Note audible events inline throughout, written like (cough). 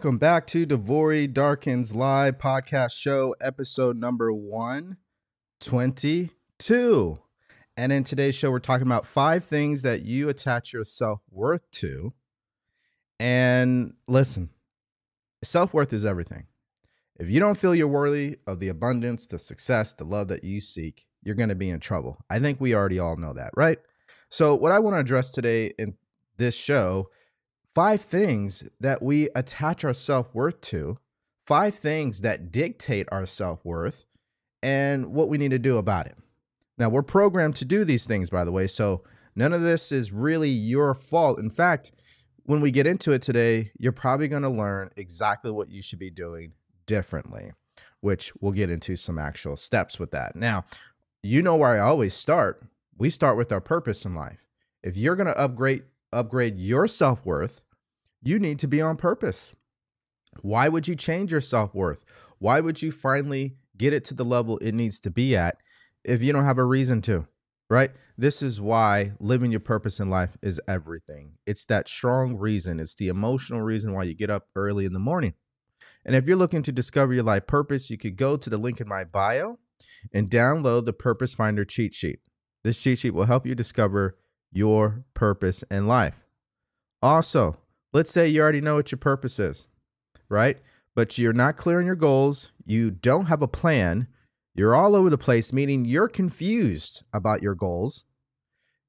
Welcome back to DeVory Darkins Live Podcast Show, episode number 122. And in today's show, we're talking about five things that you attach your self worth to. And listen, self worth is everything. If you don't feel you're worthy of the abundance, the success, the love that you seek, you're going to be in trouble. I think we already all know that, right? So, what I want to address today in this show five things that we attach our self worth to, five things that dictate our self worth, and what we need to do about it. Now, we're programmed to do these things, by the way, so none of this is really your fault. In fact, when we get into it today, you're probably going to learn exactly what you should be doing differently, which we'll get into some actual steps with that. Now, you know where I always start. We start with our purpose in life. If you're going to upgrade upgrade your self worth, you need to be on purpose. Why would you change your self worth? Why would you finally get it to the level it needs to be at if you don't have a reason to? Right? This is why living your purpose in life is everything. It's that strong reason, it's the emotional reason why you get up early in the morning. And if you're looking to discover your life purpose, you could go to the link in my bio and download the Purpose Finder cheat sheet. This cheat sheet will help you discover your purpose in life. Also, let's say you already know what your purpose is, right? But you're not clear on your goals, you don't have a plan, you're all over the place, meaning you're confused about your goals.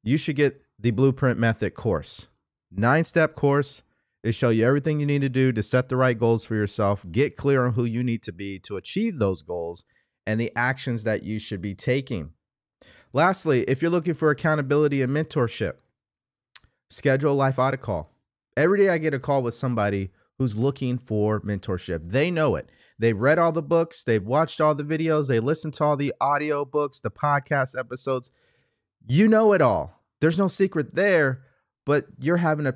You should get the Blueprint Method course. Nine step course. It show you everything you need to do to set the right goals for yourself, get clear on who you need to be to achieve those goals, and the actions that you should be taking. Lastly, if you're looking for accountability and mentorship, schedule a life audit call. Every day I get a call with somebody who's looking for mentorship. They know it. They've read all the books, they've watched all the videos, they listened to all the audio books, the podcast episodes. You know it all. There's no secret there, but you're having a,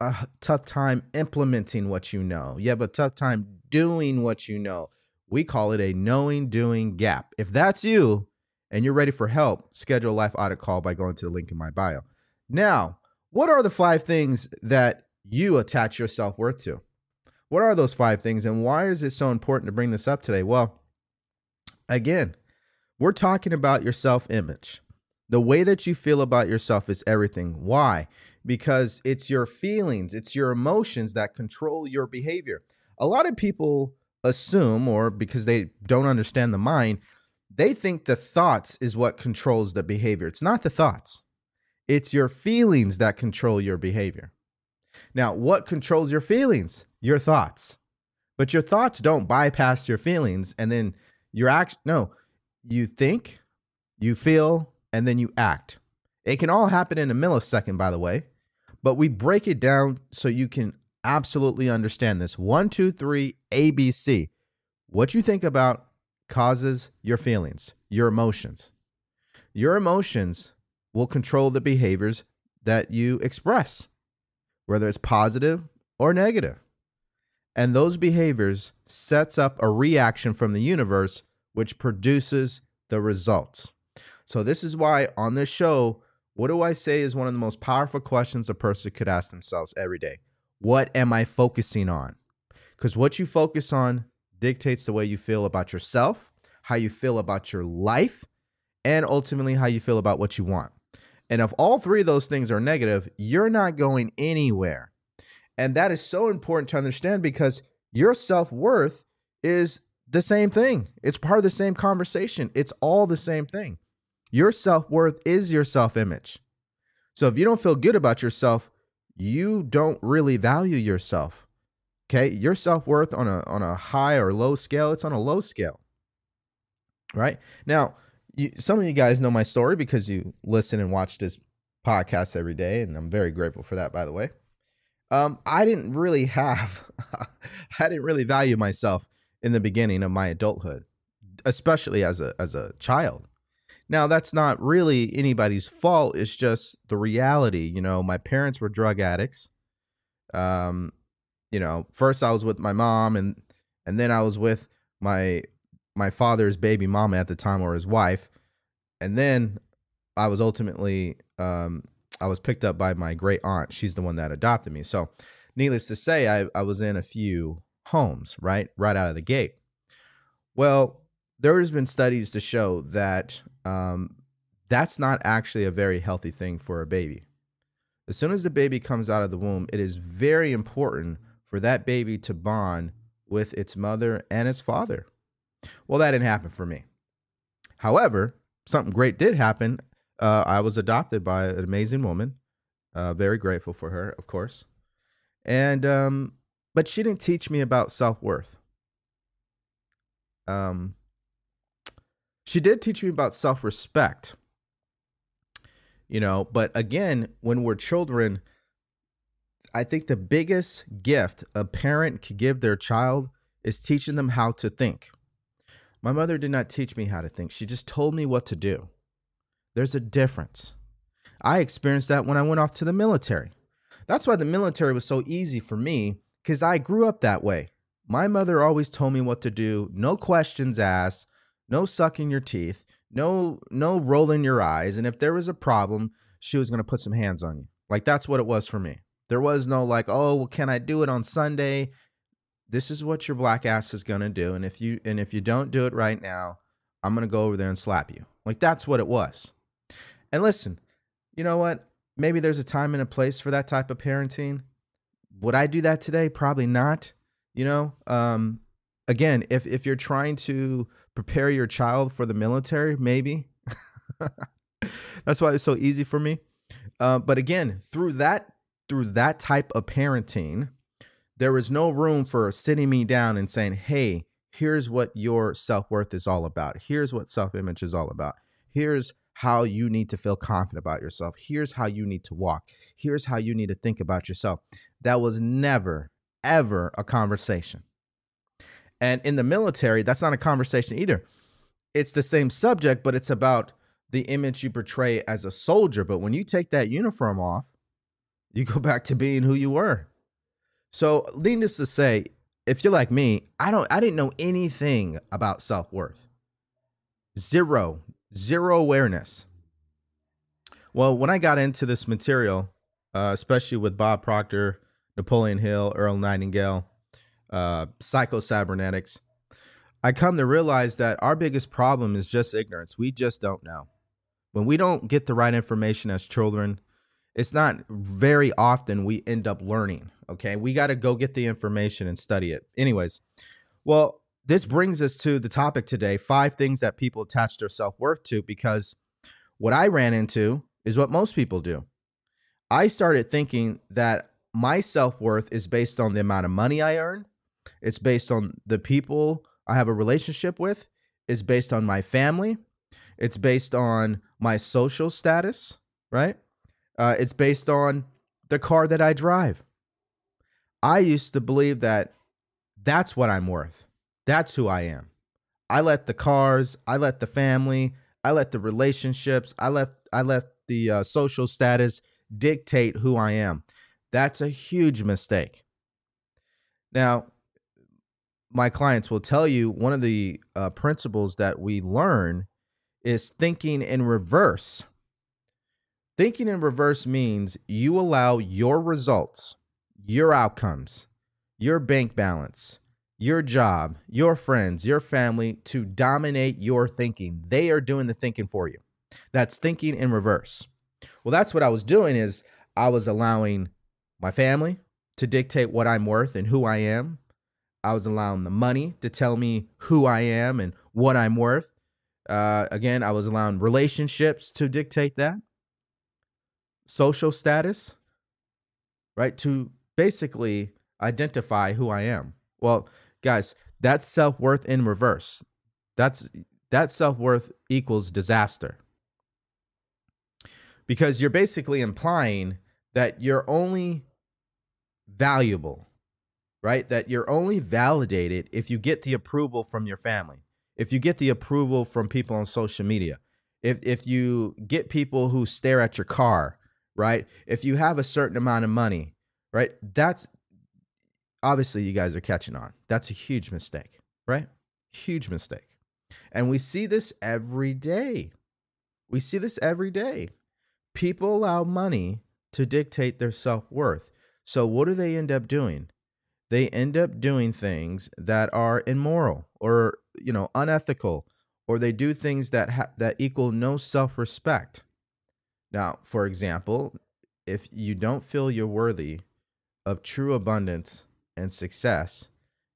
a tough time implementing what you know. You have a tough time doing what you know. We call it a knowing doing gap. If that's you, and you're ready for help, schedule a life audit call by going to the link in my bio. Now, what are the five things that you attach your self worth to? What are those five things, and why is it so important to bring this up today? Well, again, we're talking about your self image. The way that you feel about yourself is everything. Why? Because it's your feelings, it's your emotions that control your behavior. A lot of people assume, or because they don't understand the mind, they think the thoughts is what controls the behavior. It's not the thoughts, it's your feelings that control your behavior. Now, what controls your feelings? Your thoughts. But your thoughts don't bypass your feelings and then your act. No, you think, you feel, and then you act. It can all happen in a millisecond, by the way, but we break it down so you can absolutely understand this. One, two, three, ABC. What you think about causes your feelings, your emotions. Your emotions will control the behaviors that you express, whether it's positive or negative. And those behaviors sets up a reaction from the universe which produces the results. So this is why on this show, what do I say is one of the most powerful questions a person could ask themselves every day? What am I focusing on? Because what you focus on dictates the way you feel about yourself, how you feel about your life, and ultimately how you feel about what you want. And if all three of those things are negative, you're not going anywhere. And that is so important to understand because your self worth is the same thing. It's part of the same conversation. It's all the same thing. Your self worth is your self image. So if you don't feel good about yourself, you don't really value yourself. Okay, your self worth on a on a high or low scale, it's on a low scale. Right now, you, some of you guys know my story because you listen and watch this podcast every day, and I'm very grateful for that. By the way, um, I didn't really have, (laughs) I didn't really value myself in the beginning of my adulthood, especially as a as a child. Now, that's not really anybody's fault. It's just the reality. You know, my parents were drug addicts. Um, you know, first I was with my mom and and then I was with my my father's baby mama at the time or his wife. And then I was ultimately um I was picked up by my great aunt. She's the one that adopted me. So needless to say, I, I was in a few homes, right? Right out of the gate. Well, there has been studies to show that um, that's not actually a very healthy thing for a baby. As soon as the baby comes out of the womb, it is very important for that baby to bond with its mother and its father. Well, that didn't happen for me. However, something great did happen. Uh, I was adopted by an amazing woman. Uh, very grateful for her, of course. And um, but she didn't teach me about self worth. Um, she did teach me about self respect. You know, but again, when we're children, I think the biggest gift a parent could give their child is teaching them how to think. My mother did not teach me how to think, she just told me what to do. There's a difference. I experienced that when I went off to the military. That's why the military was so easy for me because I grew up that way. My mother always told me what to do, no questions asked, no sucking your teeth, no no rolling your eyes, and if there was a problem, she was going to put some hands on you. Like that's what it was for me. There was no like, "Oh, well, can I do it on Sunday?" This is what your black ass is to do, and if you and if you don't do it right now, I'm to go over there and slap you. Like that's what it was. And listen, you know what? Maybe there's a time and a place for that type of parenting. Would I do that today? Probably not. You know, um, again, if if you're trying to prepare your child for the military, maybe. (laughs) That's why it's so easy for me. Uh, but again, through that through that type of parenting, there is no room for sitting me down and saying, "Hey, here's what your self worth is all about. Here's what self image is all about. Here's how you need to feel confident about yourself. Here's how you need to walk. Here's how you need to think about yourself. That was never, ever a conversation. And in the military, that's not a conversation either. It's the same subject, but it's about the image you portray as a soldier. But when you take that uniform off, you go (laughs) back to being who you were. So, needless to say, if you're like me, I don't I didn't know anything about self-worth. Zero, zero awareness. Well, when I got into this material, uh, especially with Bob Proctor, Napoleon Hill, Earl Nightingale, uh, psycho-cybernetics, I come to realize that our biggest problem is just ignorance. We just don't know. When we don't get the right information as children, it's not very often we end up learning. Okay. We got to go get the information and study it. Anyways, well, this brings us to the topic today five things that people attach their self worth to, because what I ran into is what most people do. I started thinking that my self worth is based on the amount of money I earn, it's based on the people I have a relationship with, it's based on my family, it's based on my social status, right? Uh, it's based on the car that I drive. I used to believe that that's what I'm worth. That's who I am. I let the cars, I let the family, I let the relationships, I let I let the uh, social status dictate who I am. That's a huge mistake. Now, my clients will tell you one of the uh, principles that we learn is thinking in reverse. Thinking in reverse means you allow your results, your outcomes, your bank balance, your job, your friends, your family to dominate your thinking. They are doing the thinking for you. That's thinking in reverse. Well, that's what I was doing is I was allowing my family to dictate what I'm worth and who I am. I was allowing the money to tell me who I am and what I'm worth. Uh, again, I was allowing relationships to dictate that. Social status, right? To basically identify who I am. Well, guys, that's self worth in reverse. That's that self worth equals disaster. Because you're basically implying that you're only valuable, right? That you're only validated if you get the approval from your family, if you get the approval from people on social media, if if you get people who stare at your car, right? If you have a certain amount of money, right? That's obviously you guys are catching on. That's a huge mistake, right? Huge mistake. And we see this every day. We see this every day. People allow money to dictate their self worth. So, what do they end up doing? They end up doing things that are immoral or, you know, unethical, or they do things that ha- that equal no self-respect. Now, for example, if you don't feel you're worthy of true abundance and success,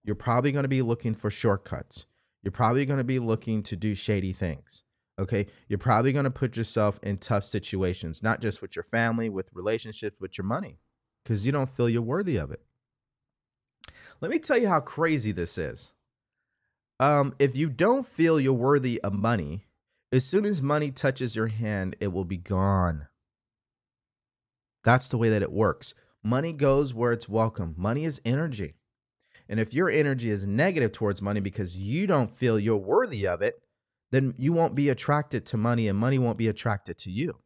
you're probably going to be looking for shortcuts. You're probably going to be looking to do shady things. Okay. You're probably going to put yourself in tough situations, not just with your family, with relationships, with your money, because you don't feel you're worthy of it. Let me tell you how crazy this is. Um, if you don't feel you're worthy of money, as soon as money touches your hand, it will be gone. That's the way that it works. Money goes where it's welcome. Money is energy. And if your energy is negative towards money because you don't feel you're worthy of it, then you won't be attracted to money and money won't be attracted to you.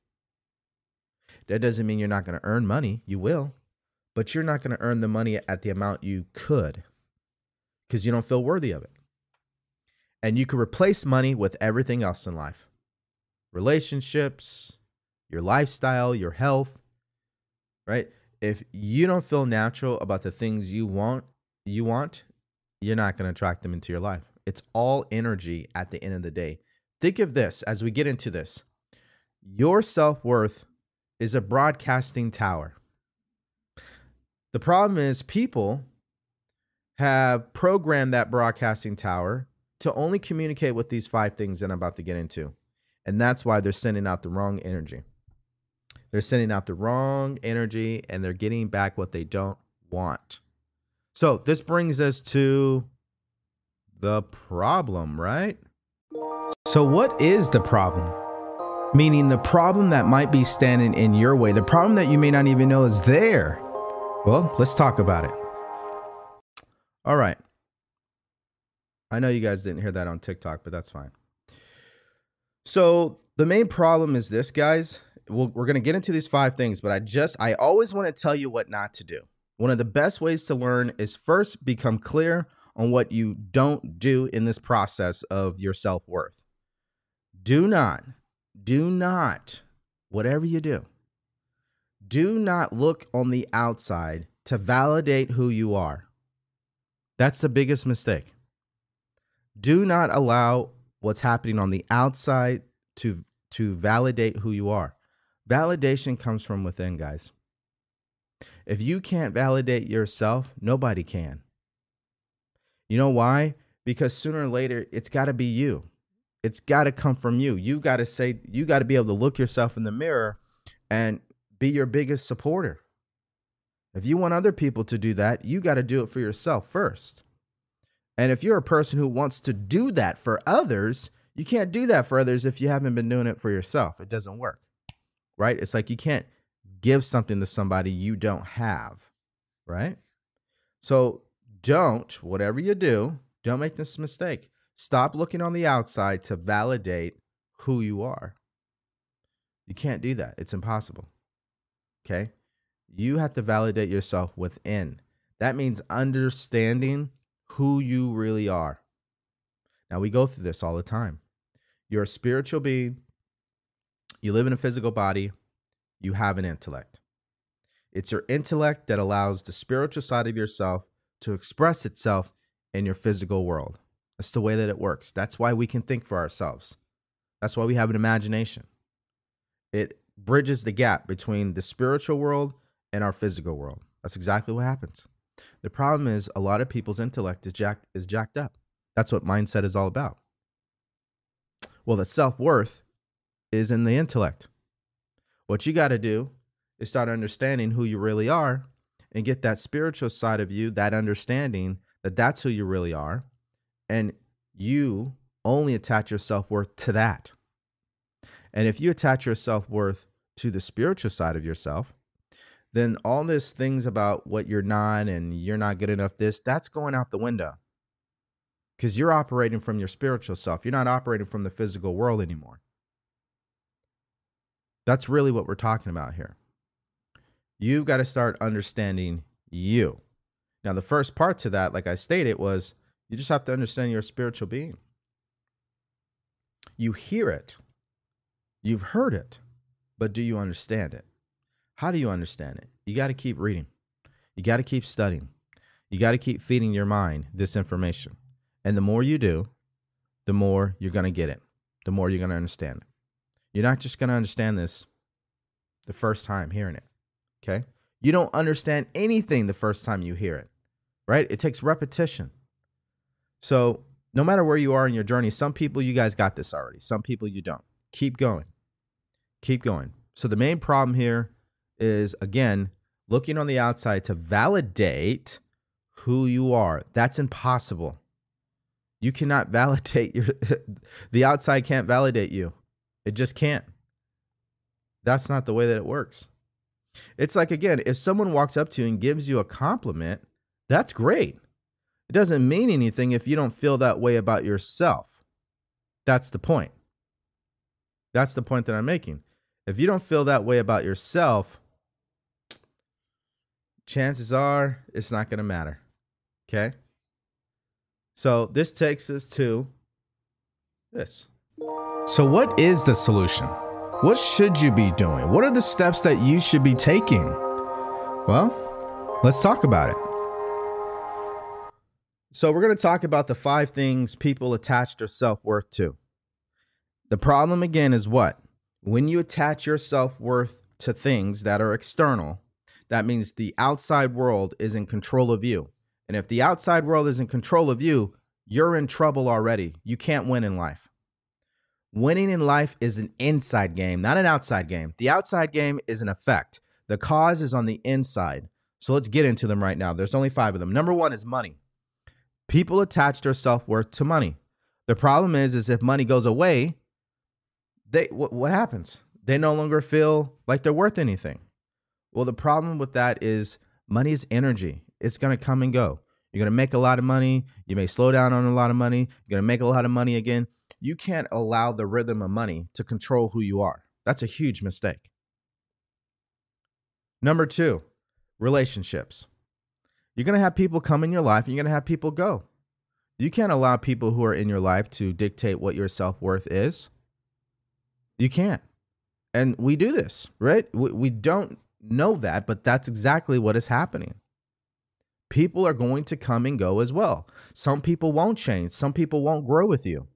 That doesn't mean you're not going to earn money. You will, but you're not going to earn the money at the amount you could because you don't feel worthy of it. And you can replace money with everything else in life relationships, your lifestyle, your health, right? If you don't feel natural about the things you want, you want, you're not going to attract them into your life. It's all energy at the end of the day. Think of this as we get into this. Your self worth is a broadcasting tower. The problem is, people have programmed that broadcasting tower to only communicate with these five things that I'm about to get into. And that's why they're sending out the wrong energy. They're sending out the wrong energy and they're getting back what they don't want. So this brings us to the problem, right? So, what is the problem? Meaning the problem that might be standing in your way, the problem that you may not even know is there. Well, let's talk about it. All right. I know you guys didn't hear that on TikTok, but that's fine. So, the main problem is this, guys. we we are going to get into these five things, but I just, I always want to tell you what not to do. One of the best ways to learn is first become clear on what you don't do in this process of your self worth. Do not, do not, whatever you do, do not look on the outside to validate who you are. That's the biggest mistake. Do not allow what's happening on the outside to, to validate who you are. Validation comes from within, guys. If you can't validate yourself, nobody can. You know why? Because sooner or later, it's got to be you. It's got to come from you. You got to say, you got to be able to look yourself in the mirror and be your biggest supporter. If you want other people to do that, you got to do it for yourself first. And if you're a person who wants to do that for others, you can't do that for others if you haven't been doing it for yourself. It doesn't work. Right? It's like you can't give something to somebody you don't have, right? So don't, whatever you do, don't make this mistake. Stop looking on the outside to validate who you are. You can't do that. It's impossible. Okay? You have to validate yourself within. That means understanding who you really are. Now, we go through this all the time. You're a spiritual being, you live in a physical body, you have an intellect. It's your intellect that allows the spiritual side of yourself to express itself in your physical world. That's the way that it works. That's why we can think for ourselves. That's why we have an imagination. It bridges the gap between the spiritual world and our physical world. That's exactly what happens. The problem is a lot of people's intellect is jacked is jacked up. That's what mindset is all about. Well, the self-worth is in the intellect. What you got to do is start understanding who you really are and get that spiritual side of you, that understanding that that's who you really are. And you only attach your self worth to that. And if you attach your self worth to the spiritual side of yourself, then all these things about what you're not and you're not good enough, this, that's going out the window because you're operating from your spiritual self. You're not operating from the physical world anymore. That's really what we're talking about here. You've got to start understanding you. Now, the first part to that, like I stated, was you just have to understand you're a spiritual being. You hear it, you've heard it, but do you understand it? How do you understand it? You got to keep reading. You got to keep studying. You got to keep feeding your mind this information. And the more you do, the more you're going to get it, the more you're going to understand it. You're not just going to understand this the first time hearing it. Okay. You don't understand anything the first time you hear it, right? It takes repetition. So, no matter where you are in your journey, some people you guys got this already, some people you don't. Keep going. Keep going. So, the main problem here is again, looking on the outside to validate who you are. That's impossible. You cannot (laughs) validate your (laughs) the outside can't validate you. It just can't. That's not the way that it works. It's like again, if someone walks up to you and gives you a compliment, that's great. It doesn't mean anything if you don't feel that way about yourself. That's the point. That's the point that I'm making. If you don't feel that way about yourself, chances are it's not going to matter. Okay? So this takes us to this. So, what is the solution? What should you be doing? What are the steps that you should be taking? Well, let's talk about it. So, we're going to talk about the five things people attach their self worth to. The problem again is what? When you attach your self worth to things that are external, that means the outside world is in control of you. And if the outside world is in control of you, you're in trouble already. You can't win in life. Winning in life is an inside game, not an outside game. The outside game is an effect. The cause is on the inside. So let's get into them right now. There's only five of them. Number one is money. People attach their self worth to money. The problem is, is if money goes away, they what, what happens? They no longer feel like they're worth anything. Well, the problem with that is money is energy. It's going to come and go. You're going to make a lot of money. You may slow down on a lot of money. You're going to make a lot of money again you can't allow the rhythm of money to control who you are. That's a huge mistake. Number two, relationships. You're going to have people come in your life and you're going to have people go. You can't allow people who are in your life to dictate what your self worth is. You can't. And we do this, right? We, we don't know that, but that's exactly what is happening. People are going to come and go as well. Some people won't change, some people won't grow with you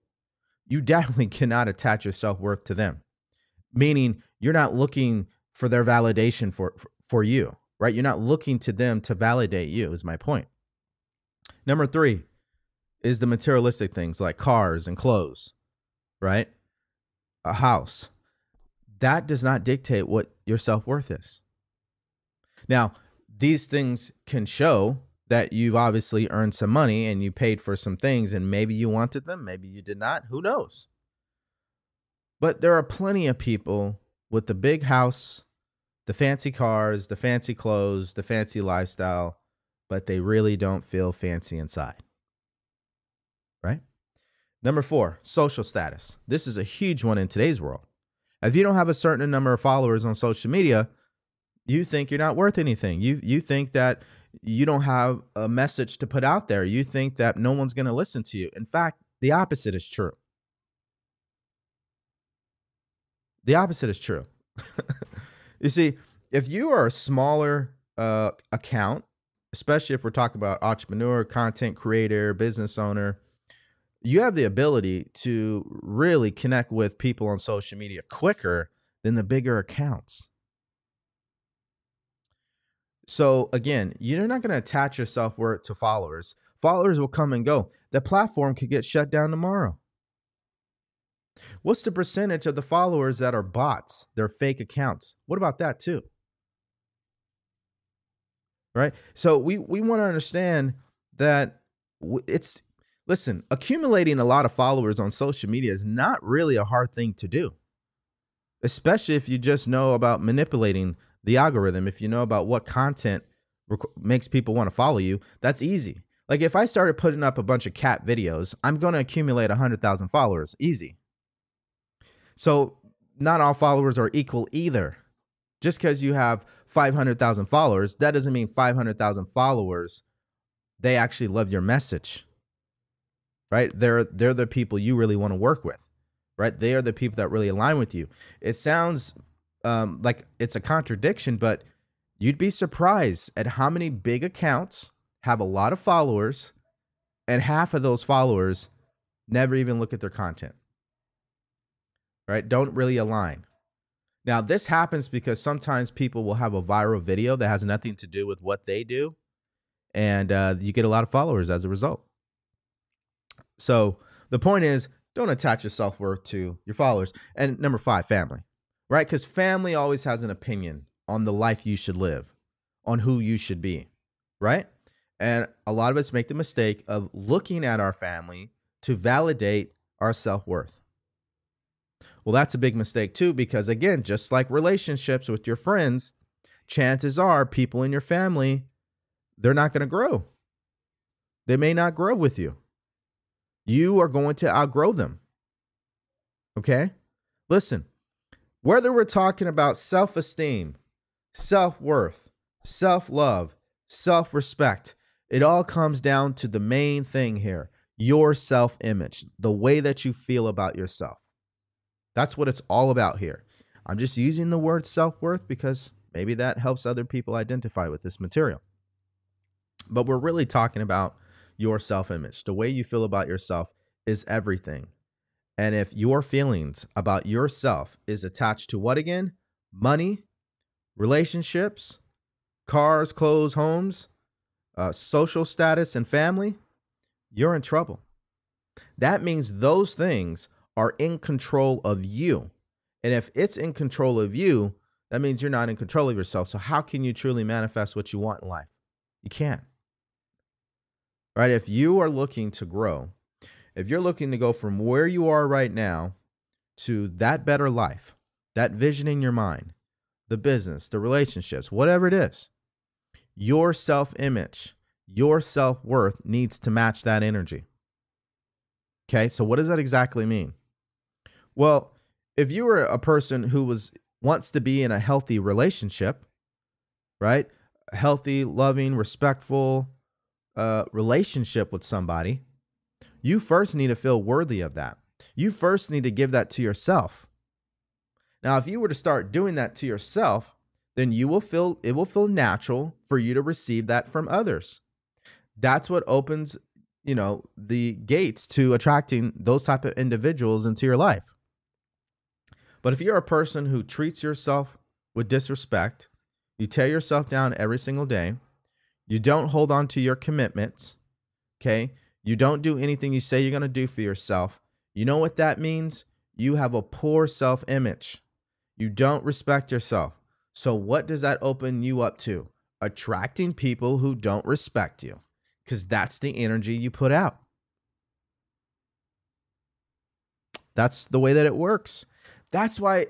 you definitely (laughs) cannot attach your self worth to them. Meaning you're not looking for their validation for, for, you, right? You're not looking to them to validate you, is my point. Number three is the materialistic things like cars and clothes, right? A house. That does not dictate what your self worth is. Now, these things can show that you've obviously earned some money and you paid for some things and maybe you wanted them, maybe you did not, who knows? But there are plenty of people with the big house, the fancy cars, the fancy clothes, the fancy lifestyle, but they really don't feel fancy inside. Right? Number four, social status. This is a huge one in today's world. If you don't have a certain number of followers on social media, you think you're not worth anything. You you think that you don't have a message to put out there. You think that no one's going to listen to you. In fact, the opposite is true. The opposite is true. (laughs) you see, if you are a smaller uh, account, especially if we're talking about entrepreneur, content creator, business owner, you have the ability to really connect with people on social media quicker than the bigger accounts. So again, you're not going to attach your self worth to followers. Followers will come and go. The platform could get shut down tomorrow. What's the percentage of the followers that are bots? They're fake accounts. What about that too? Right? So we we want to understand that it's listen, accumulating a lot of followers on social media is not really a hard thing to do. Especially if you just know about manipulating the algorithm, if you know about what content rec- makes people want to follow you, that's easy. Like if I started putting up a bunch of cat videos, I'm going to accumulate 100,000 followers, easy. So not all followers are equal either. Just because you have 500,000 followers, that doesn't mean 500,000 followers they actually love your message. Right? They're they're the people you really want to work with. Right? They are the people that really align with you. It sounds um, like it's a contradiction, but You'd be surprised at how many big accounts have a lot of followers, and half of those followers never even look at their content. Right? Don't really align. Now, this happens because sometimes people will have a viral video that has nothing to do with what they do, and uh, you get a lot of followers as a result. So the point is, don't attach your self worth to your followers. And number five, family, right? Because family always has an opinion on the life you should live, on who you should be, right? And a lot of us make the mistake of looking at our family to validate our self worth. Well, that's a big mistake too, because again, just like relationships with your friends, chances are people in your family, they're not going to grow. They may not grow with you. You are going to outgrow them. Okay? Listen, whether we're talking about self esteem, self worth, self love, self respect, it all comes down to the main thing here your self image, the way that you feel about yourself. That's what it's all about here. I'm just using the word self worth because maybe that helps other people identify with this material. But we're really talking about your self image. The way you feel about yourself is everything. And if your feelings about yourself is attached to what again? Money, relationships, cars, clothes, homes, uh, social status, and family, you're in trouble. That means those things are in control of you. And if it's in control of you, that means you're not in control of yourself. So, how can you truly manifest what you want in life? You can't. Right? If you are looking to grow, if you're looking to go from where you are right now to that better life, that vision in your mind, the business, the relationships, whatever it is, your self image, your self worth needs to match that energy. Okay, so what does that exactly mean? Well, if you were a person who was wants to be in a healthy relationship, right? Healthy, loving, respectful uh, relationship with somebody, you first need to feel worthy of that. You first need to give that to yourself. Now, if you were to start doing that to yourself, then you will feel it will feel natural for you to receive that from others. That's what opens, you know, the gates to attracting those type of individuals into your life. But if you're a person who treats yourself with disrespect, you tear yourself down every single day, you don't hold on to your commitments, okay? You don't do anything you say you're going to do for yourself. You know what that means? You have a poor self image. You don't respect yourself. So, what does that open you up to? Attracting people who don't respect you, because that's the energy you put out. That's the way that it works. That's why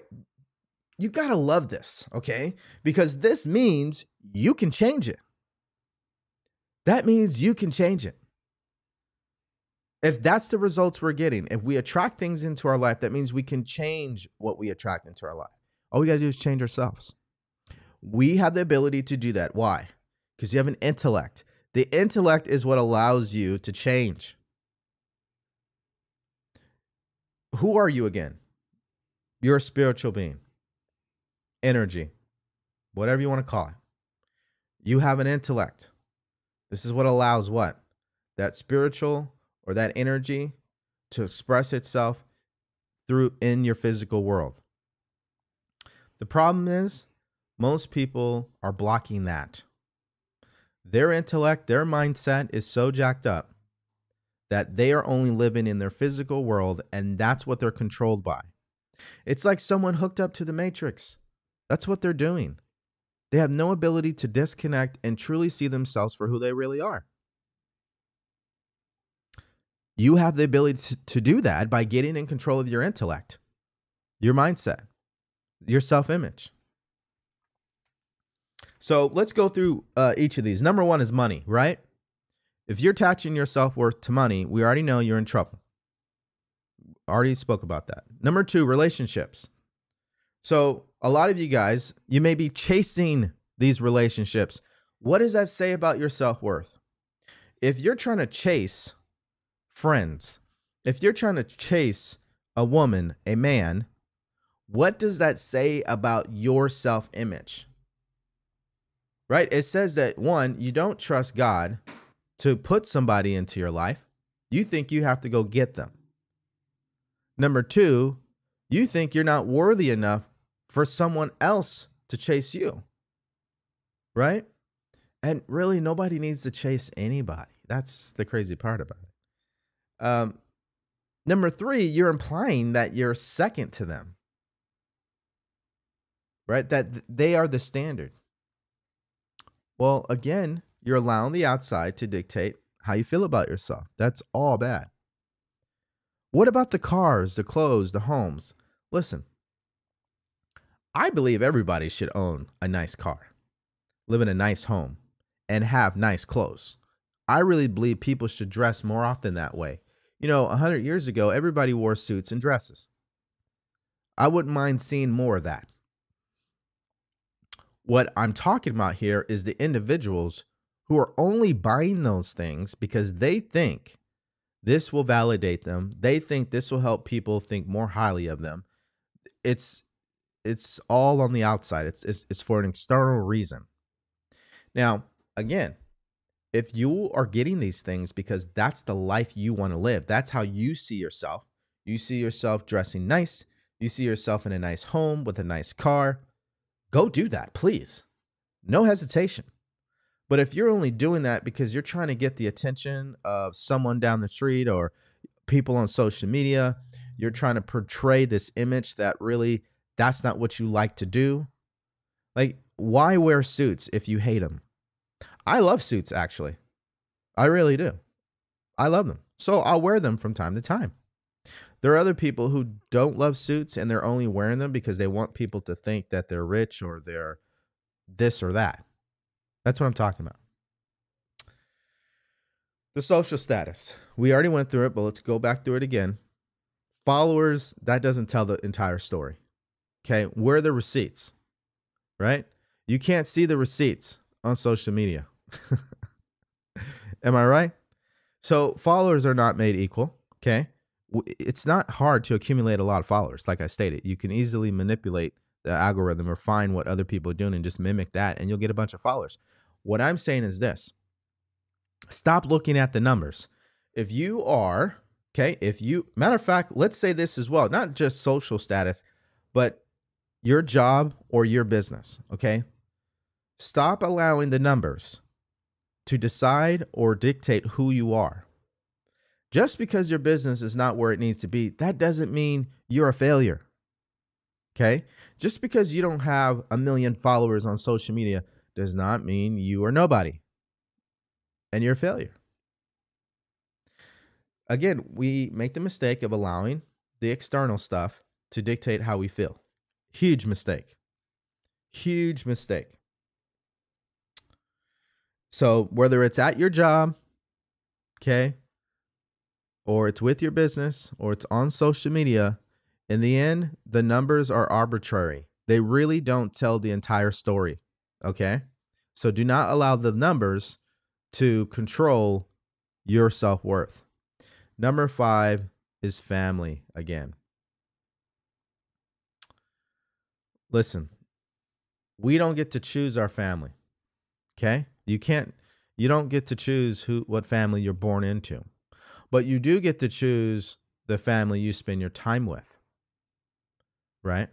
you got to love this, okay? Because this means you can change it. That means you can change it. If that's the results we're getting, if we attract things into our life, that means we can change what we attract into our life. All we got to do is change ourselves. We have the ability to do that. Why? Because you have an intellect. The intellect is what allows you to change. Who are you again? You're a spiritual being, energy, whatever you want to call it. You have an intellect. This is what allows what? That spiritual or that energy to express itself through in your physical world. The problem is most people are blocking that. Their intellect, their mindset is so jacked up that they are only living in their physical world and that's what they're controlled by. It's like someone hooked up to the matrix. That's what they're doing. They have no ability to disconnect and truly see themselves for who they really are. You have the ability to, to do that by getting in control of your intellect, your mindset, your self image. So let's go through uh, each of these. Number one is money, right? If you're attaching your self worth to money, we already know you're in trouble. Already spoke about that. Number two, relationships. So, a lot of you guys, you may be chasing these relationships. What does that say about your self worth? If you're trying to chase friends, if you're trying to chase a woman, a man, what does that say about your self image? right? It says that one, you don't trust God to put somebody into your life. You think you have to go get them. Number two, you think you're not worthy enough for someone else to chase you, right? And really, nobody needs to chase anybody. That's the crazy part about it. Um, number three, you're implying that you're second to them, right? That they are the standard. Well, again, you're allowing the outside to dictate how you feel about yourself. That's all bad. What about the cars, the clothes, the homes? Listen, I believe everybody should own a nice car, live in a nice home, and have nice clothes. I really believe people should dress more often that way. You know, 100 years ago, everybody wore suits and dresses. I wouldn't mind seeing more of that. What I'm talking about here is the individuals who are only buying those things because they think this will validate them. They think this will help people think more highly of them. It's it's all on the outside. It's it's, it's for an external reason. Now, again, if you are getting these things because that's the life you want to live, that's how you see yourself. You see yourself dressing nice, you see yourself in a nice home with a nice car, go do that, please. No hesitation. But if you're only doing that because you're trying to get the attention of someone down the street or people on social media, you're trying to portray this image that really that's not what you like to do. Like, why wear suits if you hate them? I love suits, actually. I really do. I love them. So I'll wear them from time to time. There are other people who don't love suits and they're only wearing them because they want people to think that they're rich or they're this or that. That's what I'm talking about. The social status. We already went through it, but let's go back through it again. Followers, that doesn't tell the entire story. Okay. Where are the receipts? Right? You can't see the receipts on social media. (laughs) Am I right? So followers are not made equal. Okay it's not hard to accumulate a lot of followers. Like I stated, you can easily manipulate the algorithm or find what other people are doing and just mimic that, and you'll get a bunch of followers. What I'm saying is this stop looking at the numbers. If you are, okay, if you, matter of fact, let's say this as well, not just social status, but your job or your business, okay? Stop allowing the numbers to decide or dictate who you are. Just because your business is not where it needs to be, that doesn't mean you're a failure. Okay? Just because you don't have a million followers on social media does not mean you are nobody and you're a failure. Again, we make the mistake of allowing the external stuff to dictate how we feel. Huge mistake. Huge mistake. So, whether it's at your job, okay, or it's with your business or it's on social media, in the end, the numbers are arbitrary. They really don't tell the entire story. Okay. So do not allow the numbers to control your self worth. Number five is family again. Listen, we don't get to choose our family. Okay? You can't you don't get to choose who what family you're born into. But you do get to choose the family you spend your time with. Right?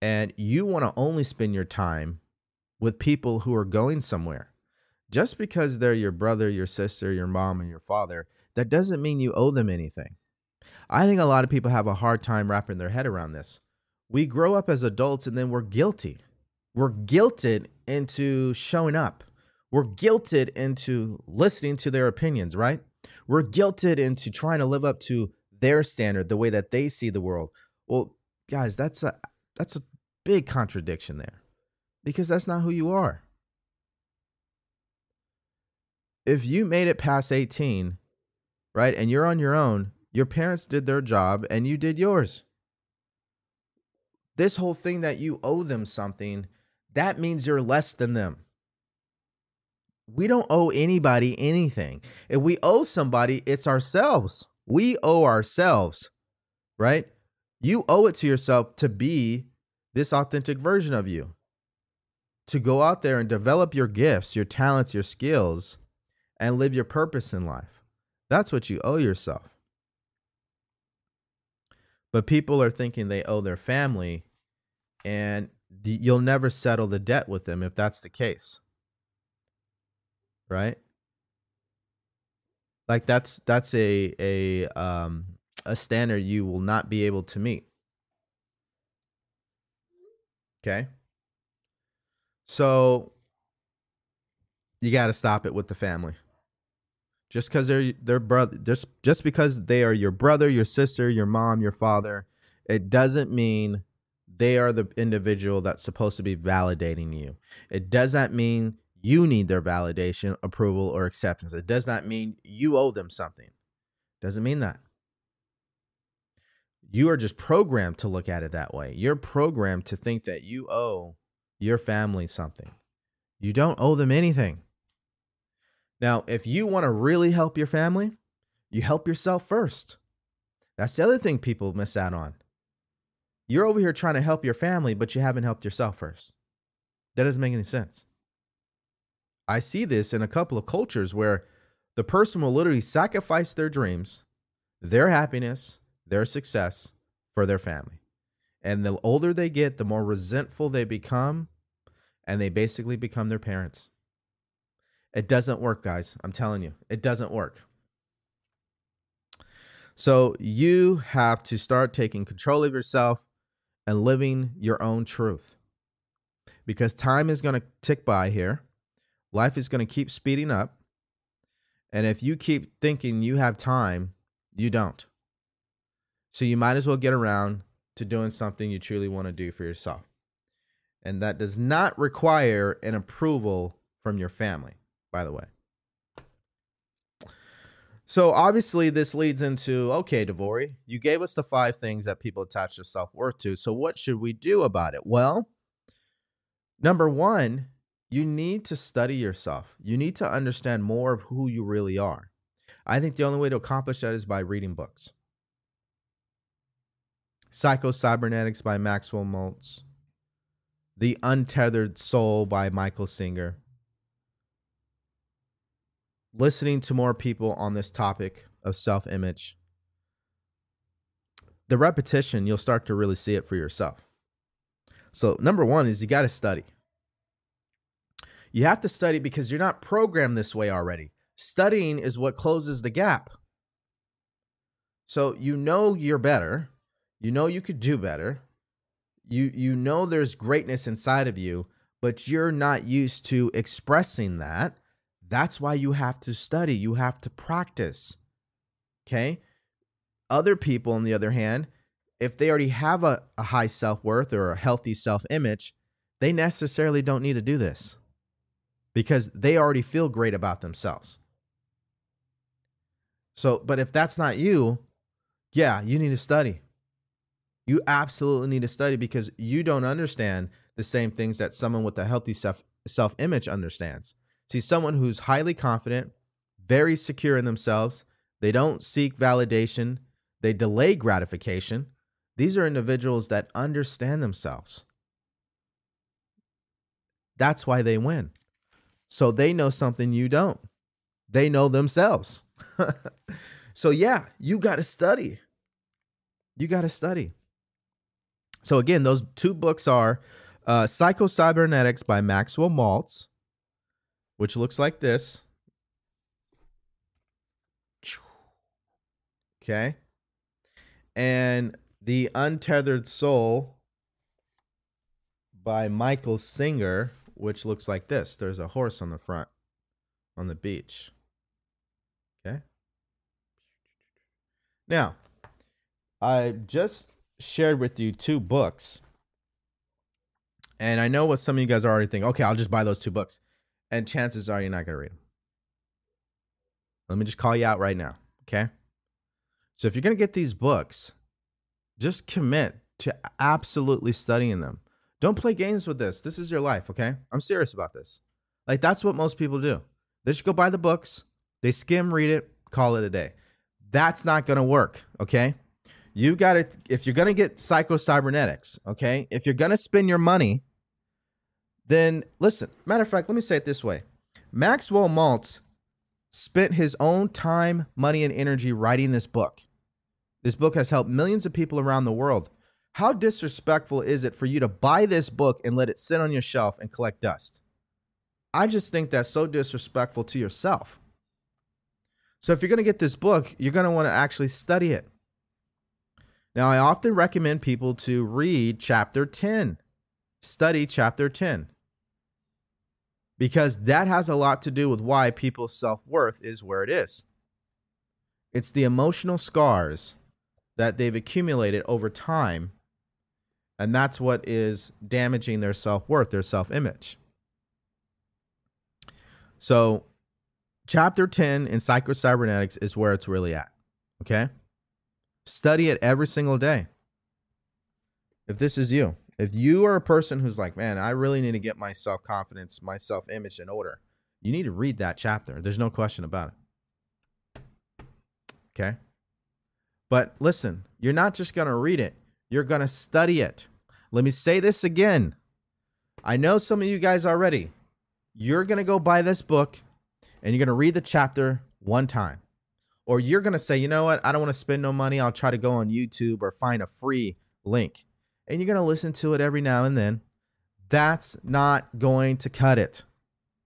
And you want to only spend your time with people who are going somewhere. Just because they're your brother, your sister, your mom, and your father, that doesn't mean you owe them anything. I think a lot of people have a hard time wrapping their head around this. We grow up as adults and then we're guilty. We're guilted into showing up. We're guilted into listening to their opinions, right? We're guilted into trying to live up to their standard, the way that they see the world. Well, guys, that's a that's a big contradiction there. Because that's not who you are. If you made it past 18, right, and you're on your own, your parents did their job and you did yours. This whole thing that you owe them something, that means you're less than them we don't owe anybody anything. If we owe somebody, it's ourselves. We owe ourselves, right? You owe it to yourself to be this authentic version of you, to go out there and develop your gifts, your talents, your skills, and live your purpose in life. That's what you owe yourself. But people are thinking they owe their family, and you'll never settle the debt with them if that's the case. Right? Like that's that's a a um a standard you will not be able to meet. Okay? So you got to stop it with the family. Just because they're their brother, just just because they are your brother, your sister, your mom, your father, it doesn't mean they are the individual that's supposed to be validating you. It does not mean you need their validation, approval, or acceptance. It does not mean you owe them something. Doesn't mean that. You are just programmed to look at it that way. You're programmed to think that you owe your family something. You don't owe them anything. Now, if you want to really help your family, you help yourself first. That's the other thing people miss out on. You're over here trying to help your family, but you haven't helped yourself first. That doesn't make any sense. I see this in a couple of cultures where the person will literally sacrifice their dreams, their happiness, their success for their family. And the older they get, the more resentful they become, and they basically become their parents. It doesn't work, guys. I'm telling you, it doesn't work. So you have to start taking control of yourself and living your own truth. Because time is going to tick by here. Life is going to keep speeding up. And if you keep thinking you have time, you don't. So you might as well get around to doing something you truly want to do for yourself. And that does not require an approval from your family, by the way. So obviously, this leads into okay, DeVory, you gave us the five things that people attach their self worth to. So what should we do about it? Well, number one, you need to study yourself. You need to understand more of who you really are. I think the only way to accomplish that is by reading books. Psycho Cybernetics by Maxwell Maltz, The Untethered Soul by Michael Singer. Listening to more people on this topic of self image. The repetition, you'll start to really see it for yourself. So, number one is you got to study. You have to study because you're not programmed this way already. Studying is what closes the gap. So, you know you're better you know you could do better. You you know there's greatness inside of you, but you're not used to expressing that. That's why you have to study, you have to practice. Okay? Other people on the other hand, if they already have a, a high self-worth or a healthy self-image, they necessarily don't need to do this because they already feel great about themselves. So, but if that's not you, yeah, you need to study. You absolutely need to study because you don't understand the same things that someone with a healthy self self image understands. See, someone who's highly confident, very secure in themselves, they don't seek validation, they delay gratification. These are individuals that understand themselves. That's why they win. So they know something you don't. They know themselves. (laughs) so, yeah, you got to study. You got to study. So again, those two books are uh, Psycho Cybernetics by Maxwell Maltz, which looks like this. Okay. And The Untethered Soul by Michael Singer, which looks like this. There's a horse on the front on the beach. Okay. Now, I just shared with you two books. And I know what some of you guys are already thinking, okay, I'll just buy those two books. And chances are you're not going to read them. Let me just call you out right now. Okay. So if you're going to get these books, just commit to absolutely studying them. Don't play games with this. This is your life. Okay. I'm serious about this. Like, that's what most people do. They just go buy the books, they skim, read it, call it a day. That's not going to work. Okay you got to if you're going to get psycho cybernetics okay if you're going to spend your money then listen. Matter of fact, let me say it this way Maxwell Maltz spent his own time, money, and energy writing this book. This book has helped millions of people around the world. How disrespectful is it for you to buy this book and let it sit on your shelf and collect dust? I just think that's so disrespectful to yourself. So if you're going to get this book, you're going to want to actually study it. Now, I often recommend people to read chapter 10, study chapter 10, because that has a lot to do with why people's self worth is where it is. It's the emotional scars that they've accumulated over time, and that's what is damaging their self worth, their self image. So, chapter 10 in psychocybernetics is where it's really at. Okay. Study it every single day. If this is you, if you are a person who's like, man, I really need to get my self confidence, my self image in order, you need to read that chapter. There's no question about it. Okay. But listen, you're not just going to read it, you're going to study it. Let me say this again. I know some of you guys already. You're going to go buy this book and you're going to read the chapter one time. Or you're going to say, you know what? I don't want to spend no money. I'll try to go on YouTube or find a free link. And you're going to listen to it every now and then. That's not going to cut it.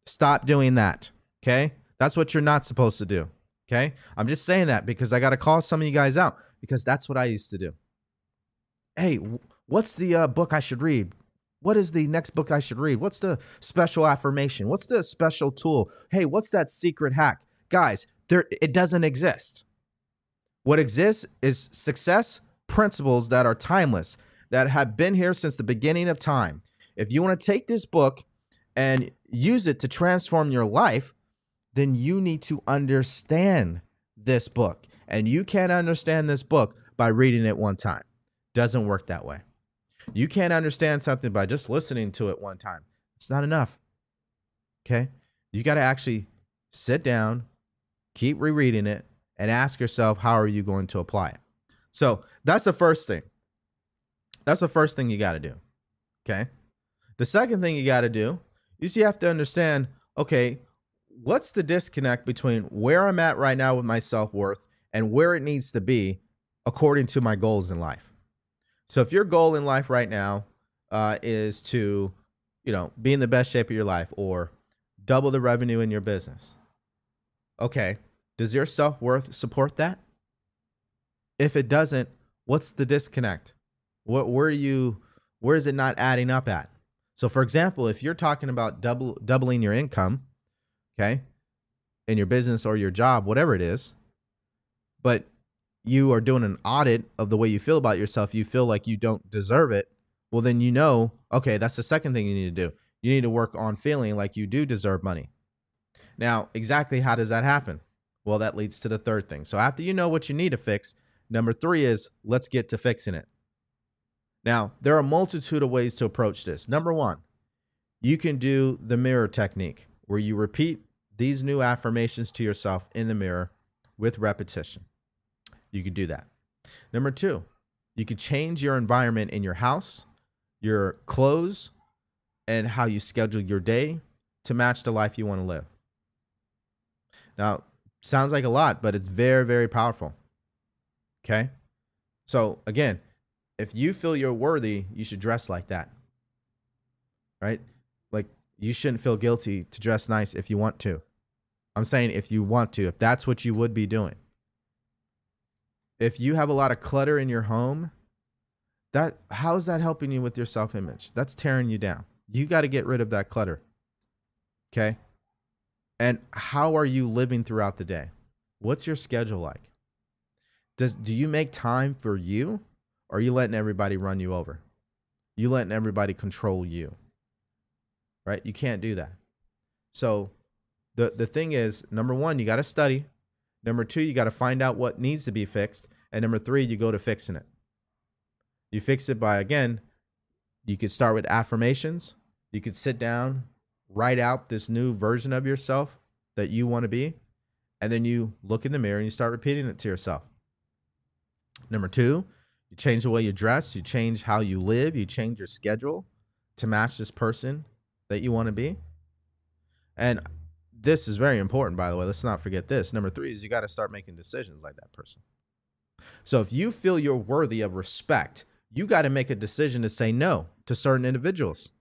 Stop doing that. Okay. That's what you're not supposed to do. Okay. I'm just saying that because I got to call some of you guys out because that's what I used to do. Hey, what's the uh, book I should read? What is the next book I should read? What's the special affirmation? What's the special tool? Hey, what's that secret hack? Guys, there it doesn't exist. What exists is success principles that are timeless, that have been here since the beginning of time. If you want to take this book and use it to transform your life, then you need to understand this book. And you can't understand this book by reading it one time. Doesn't work that way. You can't understand something by just listening to it one time. It's not enough. Okay? You got to actually sit down, keep rereading it, and ask yourself, how are you going to apply it? So that's the first thing. That's the first thing you got to do. Okay? The second thing you got to do is you have to understand okay, what's the disconnect between where I'm at right now with my self worth and where it needs to be according to my goals in life? So if your goal in life right now uh, is to, you know, be in the best shape of your life or double the revenue in your business, okay, does your self worth support that? If it doesn't, what's the disconnect? What where you? Where is it not adding up at? So, for example, if you're talking about double doubling your income, okay, in your business or your job, whatever it is, but you are doing an audit of the way you feel about yourself, you feel like you don't deserve it, well, then you know, okay, that's the second thing you need to do. You need to work on feeling like you do deserve money. Now, exactly how does that happen? Well, that leads to the third thing. So, after you know what you need to fix, number three is let's get to fixing it. Now, there are a multitude of ways to approach this. Number one, you can do the mirror technique where you repeat these new affirmations to yourself in the mirror with repetition. You could do that. Number two, you could change your environment in your house, your clothes, and how you schedule your day to match the life you want to live. Now, sounds like a lot, but it's very, very powerful. Okay. So, again, if you feel you're worthy, you should dress like that. Right? Like, you shouldn't feel guilty to dress nice if you want to. I'm saying if you want to, if that's what you would be doing if you have a lot of clutter in your home, that how's that helping you with your self-image? That's tearing you down. You got to get rid of that clutter. Okay? And how are you living throughout the day? What's your schedule like? Does do you make time for you or are you letting everybody run you over? You letting everybody control you. Right? You can't do that. So the the thing is, number 1, you got to study. Number 2, you got to find out what needs to be fixed. And number three, you go to fixing it. You fix it by, again, you could start with affirmations. You could sit down, write out this new version of yourself that you want to be. And then you look in the mirror and you start repeating it to yourself. Number two, you change the way you dress, you change how you live, you change your schedule to match this person that you want to be? And this is very important, by the way. Let's not forget this. Number three is you got to start making decisions like that person. So if you feel you're worthy of respect, you got to make a decision to say no to certain individuals,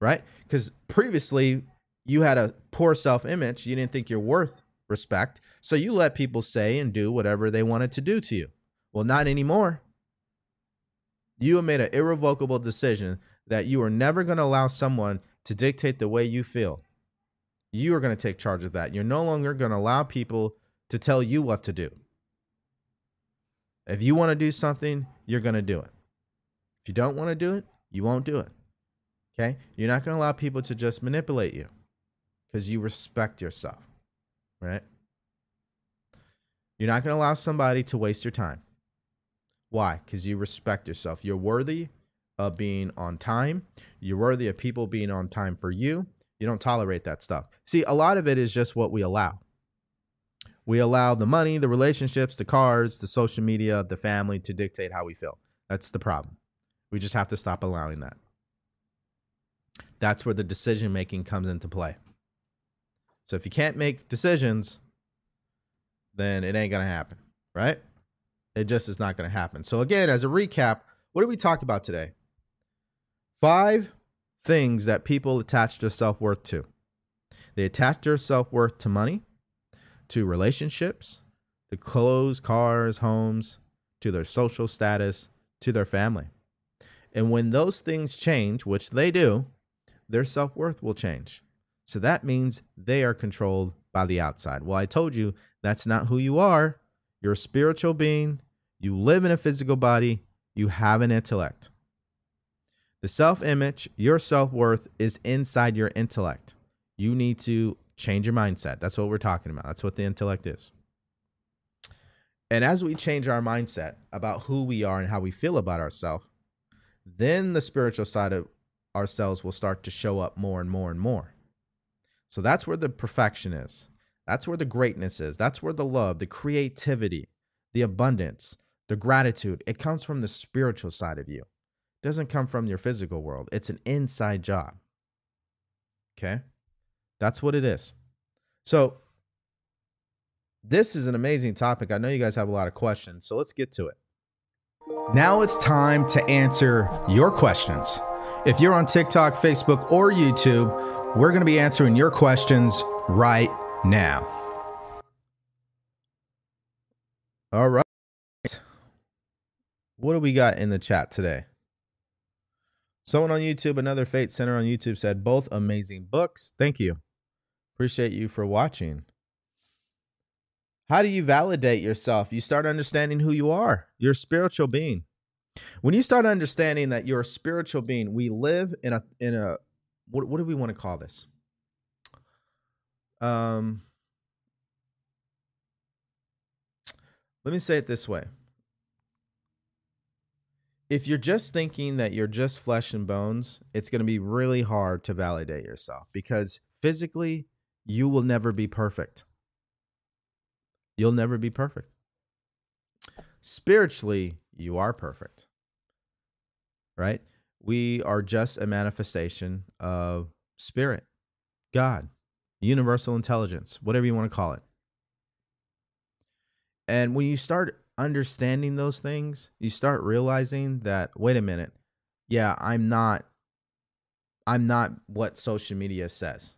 right? Because previously you had a poor self image. You didn't think you're worth respect. So you let people say and do whatever they wanted to do to you. Well, not anymore. You have made an irrevocable decision that you are never going to allow someone to dictate the way you feel. You are going to take charge of that. You're no longer going to allow people to tell you what to do. If you want to do something, you're going to do it. If you don't want to do it, you won't do it. Okay? You're not going to allow people to just manipulate you because you respect yourself, right? You're not going to allow somebody to waste your time. Why? Because you respect yourself. You're worthy of being on time. You're worthy of people being on time for you. You don't tolerate that stuff. See, a lot of it is just what we allow. We allow the money, the relationships, the cars, the social media, the family to dictate how we feel. That's the problem. We just have to stop allowing that. That's where the decision making comes into play. So if you can't make decisions, then it ain't going to happen, right? It just is not going to happen. So, again, as a recap, what did we talk about today? Five things that people attach their self worth to. They attach their self worth to money, to relationships, to clothes, cars, homes, to their social status, to their family. And when those things change, which they do, their self worth will change. So that means they are controlled by the outside. Well, I told you that's not who you are. You're a spiritual being. You live in a physical body. You have an intellect. The self image, your self worth is inside your intellect. You need to change your mindset. That's what we're talking about. That's what the intellect is. And as we change our mindset about who we are and how we feel about ourselves, then the spiritual side of ourselves will start to show up more and more and more. So that's where the perfection is. That's where the greatness is. That's where the love, the creativity, the abundance, the gratitude, it comes from the spiritual side of you. It doesn't come from your physical world. It's an inside job. Okay? That's what it is. So this is an amazing topic. I know you guys have a lot of questions, so let's get to it. Now it's time to answer your questions. If you're on TikTok, Facebook, or YouTube, we're going to be answering your questions right now. All right. What do we got in the chat today? Someone on YouTube, another Fate Center on YouTube said, both amazing books. Thank you. Appreciate you for watching. How do you validate yourself? You start understanding who you are. You're a spiritual being. When you start understanding that you're a spiritual being, we live in a in a what what do we want to call this? Um let me say it this way. If you're just thinking that you're just flesh and bones, it's going to be really hard to validate yourself because physically you will never be perfect. You'll never be perfect. Spiritually, you are perfect. Right? We are just a manifestation of spirit, God, universal intelligence, whatever you want to call it. And when you start understanding those things, you start realizing that wait a minute, yeah, I'm not I'm not what social media says.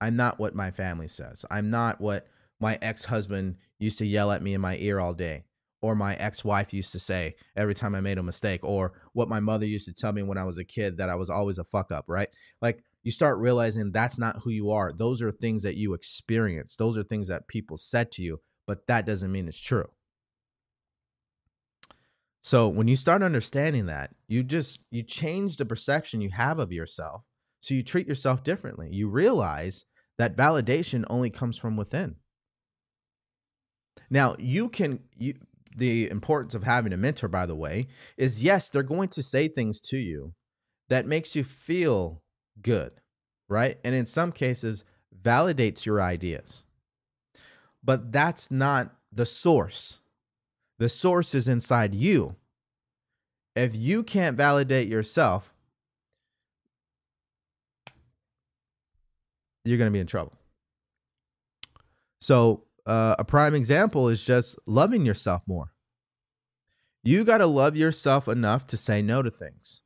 I'm not what my family says. I'm not what my ex-husband used to yell at me in my ear all day or my ex-wife used to say every time I made a mistake or what my mother used to tell me when I was a kid that I was always a fuck up, right? Like you start realizing that's not who you are. Those are things that you experience. Those are things that people said to you, but that doesn't mean it's true. So when you start understanding that, you just you change the perception you have of yourself. So you treat yourself differently. You realize that validation only comes from within. Now, you can you the importance of having a mentor by the way is yes, they're going to say things to you that makes you feel good, right? And in some cases validates your ideas. But that's not the source. The source is inside you. If you can't validate yourself, you're going to be in trouble. So, uh, a prime example is just loving yourself more. You got to love yourself enough to say no to things.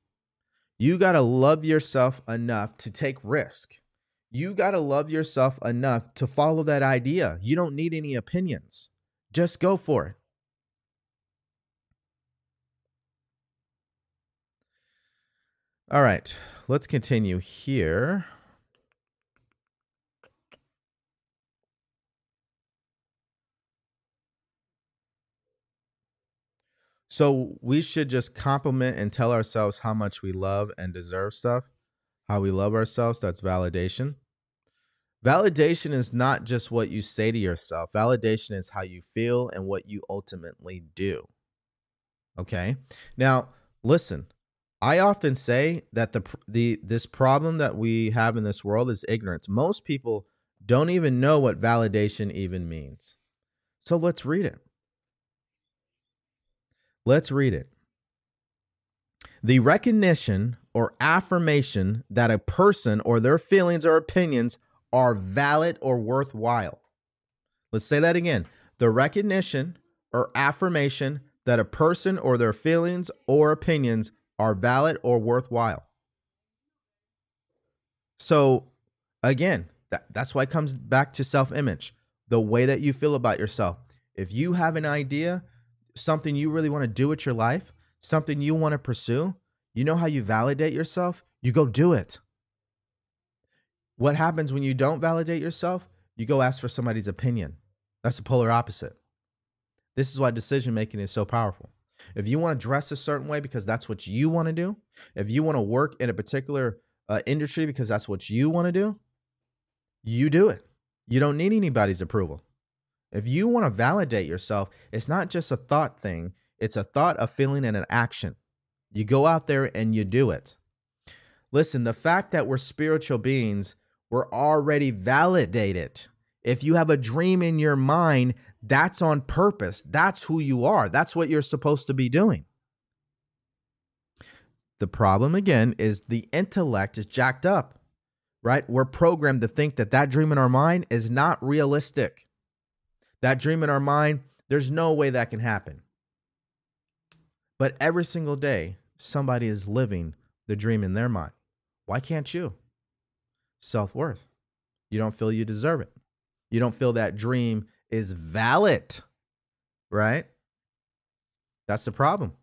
You got to love yourself enough to take risk. You got to love yourself enough to follow that idea. You don't need any opinions. Just go for it. All right, let's continue here. So we should just compliment and tell ourselves how much we love and deserve stuff, how we love ourselves. That's validation. Validation is not just what you say to yourself, validation is how you feel and what you ultimately do. Okay. Now, listen, I often say that the the this problem that we have in this world is ignorance. Most people don't even know what validation even means. So let's read it. Let's read it. The recognition or affirmation that a person or their feelings or opinions are valid or worthwhile. Let's say that again. The recognition or affirmation that a person or their feelings or opinions are valid or worthwhile. So, again, that, that's why it comes back to self image, the way that you feel about yourself. If you have an idea something you really want to do with your life, something you want to pursue, you know how you validate yourself? You go do it. What happens when you don't validate yourself? You go ask for somebody's opinion. That's the polar opposite. This is why decision making is so powerful. If you want to dress a certain way because that's what you want to do, if you want to work in a particular uh, industry because that's what you want to do, you do it. You don't need anybody's approval. If you want to validate yourself, it's not just a thought thing, it's a thought, a feeling, and an action. You go out there and you do it. Listen, the fact that we're spiritual beings, we're already validated. If you have a dream in your mind, that's on purpose. That's who you are. That's what you're supposed to be doing. The problem again is the intellect is jacked up, right? We're programmed to think that that dream in our mind is not realistic. That dream in our mind, there's no way that can happen. But every single day, somebody is living the dream in their mind. Why can't you? Self worth. You don't feel you deserve it. You don't feel that dream is valid, right? That's the problem.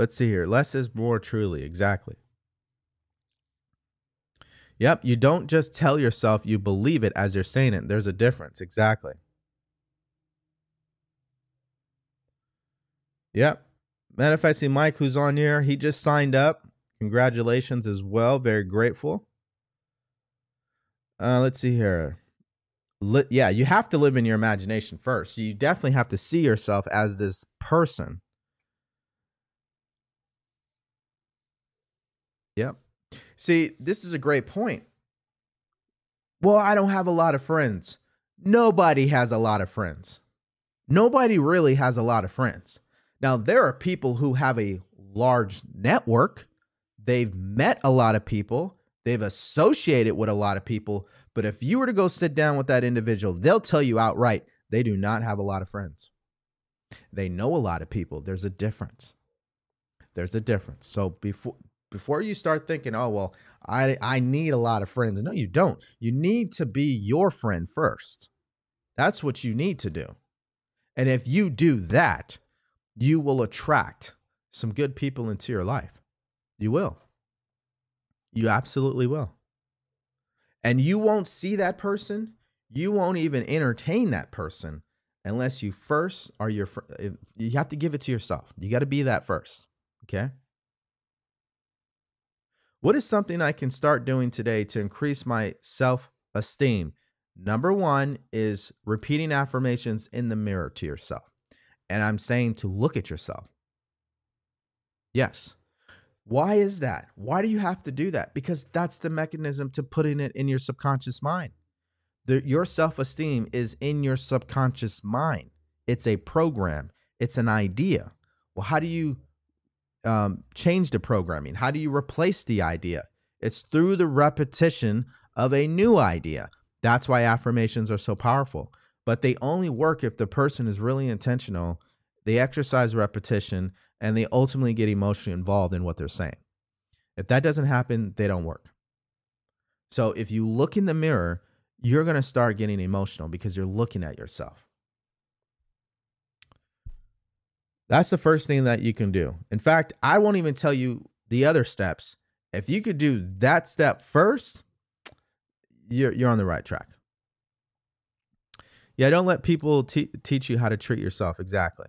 Let's see here. Less is more truly. Exactly. Yep. You don't just tell yourself you believe it as you're saying it. There's a difference. Exactly. Yep. Manifesting Mike, who's on here, he just signed up. Congratulations as well. Very grateful. Uh, let's see here. yeah, you have to live in your imagination first. You definitely have to see yourself as this person Yep. See, this is a great point. Well, I don't have a lot of friends. Nobody has a lot of friends. Nobody really has a lot of friends. Now, there are people who have a large network. They've met a lot of people. They've associated with a lot of people. But if you were to go sit down with that individual, they'll tell you outright they do not have a lot of friends. They know a lot of people. There's a difference. There's a difference. So before before you start thinking, oh, well, I, I need a lot of friends. No, you don't. You need to be your friend first. That's what you need to do. And if you do that, you will attract some good people into your life. You will. You absolutely will. And you won't see that person. You won't even entertain that person unless you first are your, you have to give it to yourself. You got to be that first. Okay. What is something I can start doing today to increase my self esteem? Number one is repeating affirmations in the mirror to yourself. And I'm saying to look at yourself. Yes. Why is that? Why do you have to do that? Because that's the mechanism to putting it in your subconscious mind. The, your self esteem is in your subconscious mind, it's a program, it's an idea. Well, how do you um, change the programming? How do you replace the idea? It's through the repetition of a new idea. That's why affirmations are so powerful. But they only work if the person is really intentional, they exercise repetition, and they ultimately get emotionally involved in what they're saying. If that doesn't happen, they don't work. So if you look in the mirror, you're going to start getting emotional because you're looking at yourself. That's the first thing that you can do. In fact, I won't even tell you the other steps. If you could do that step first, you're you're on the right track. Yeah, don't let people te- teach you how to treat yourself exactly.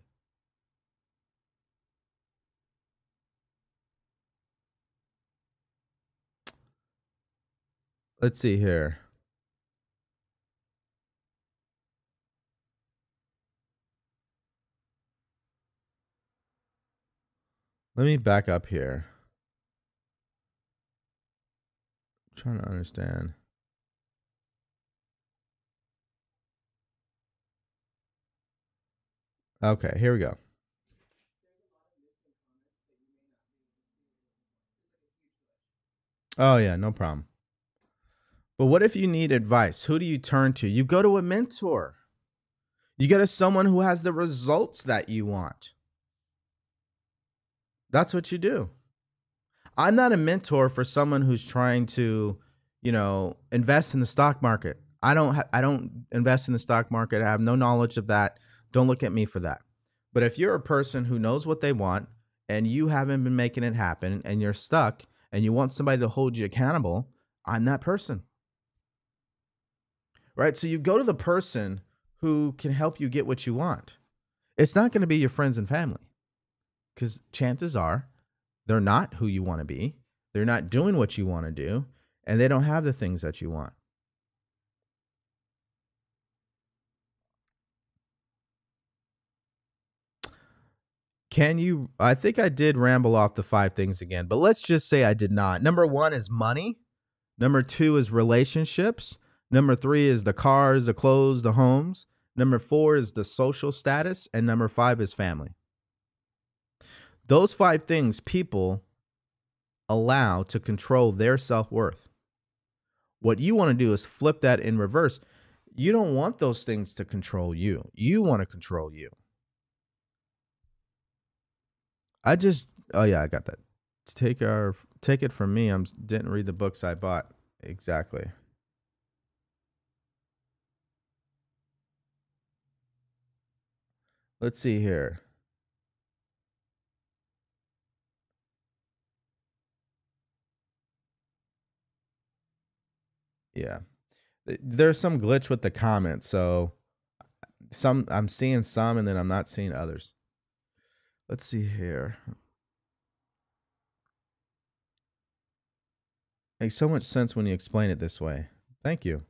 Let's see here. Let me back up here. I'm trying to understand. Okay, here we go. Oh, yeah, no problem. But what if you need advice? Who do you turn to? You go to a mentor. You go to someone who has the results that you want. That's what you do. I'm not a mentor for someone who's trying to, you know, invest in the stock market. I don't ha- I don't invest in the stock market. I have no knowledge of that. Don't look at me for that. But if you're a person who knows what they want and you haven't been making it happen and you're stuck and you want somebody to hold you accountable, I'm that person. Right? So you go to the person who can help you get what you want. It's not going to be your friends and family because chances are they're not who you want to be. They're not doing what you want to do, and they don't have the things that you want. Can you? I think I did ramble off the five things again, but let's just say I did not. Number one is money. Number two is relationships. Number three is the cars, the clothes, the homes. Number four is the social status. And number five is family. Those five things people allow to control their self worth. What you want to do is flip that in reverse. You don't want those things to control you, you want to control you. I just oh yeah, I got that. Take our take it from me. I'm didn't read the books I bought exactly. Let's see here. Yeah. There's some glitch with the comments, so some I'm seeing some and then I'm not seeing others. Let's see here. Makes so much sense when you explain it this way. Thank you.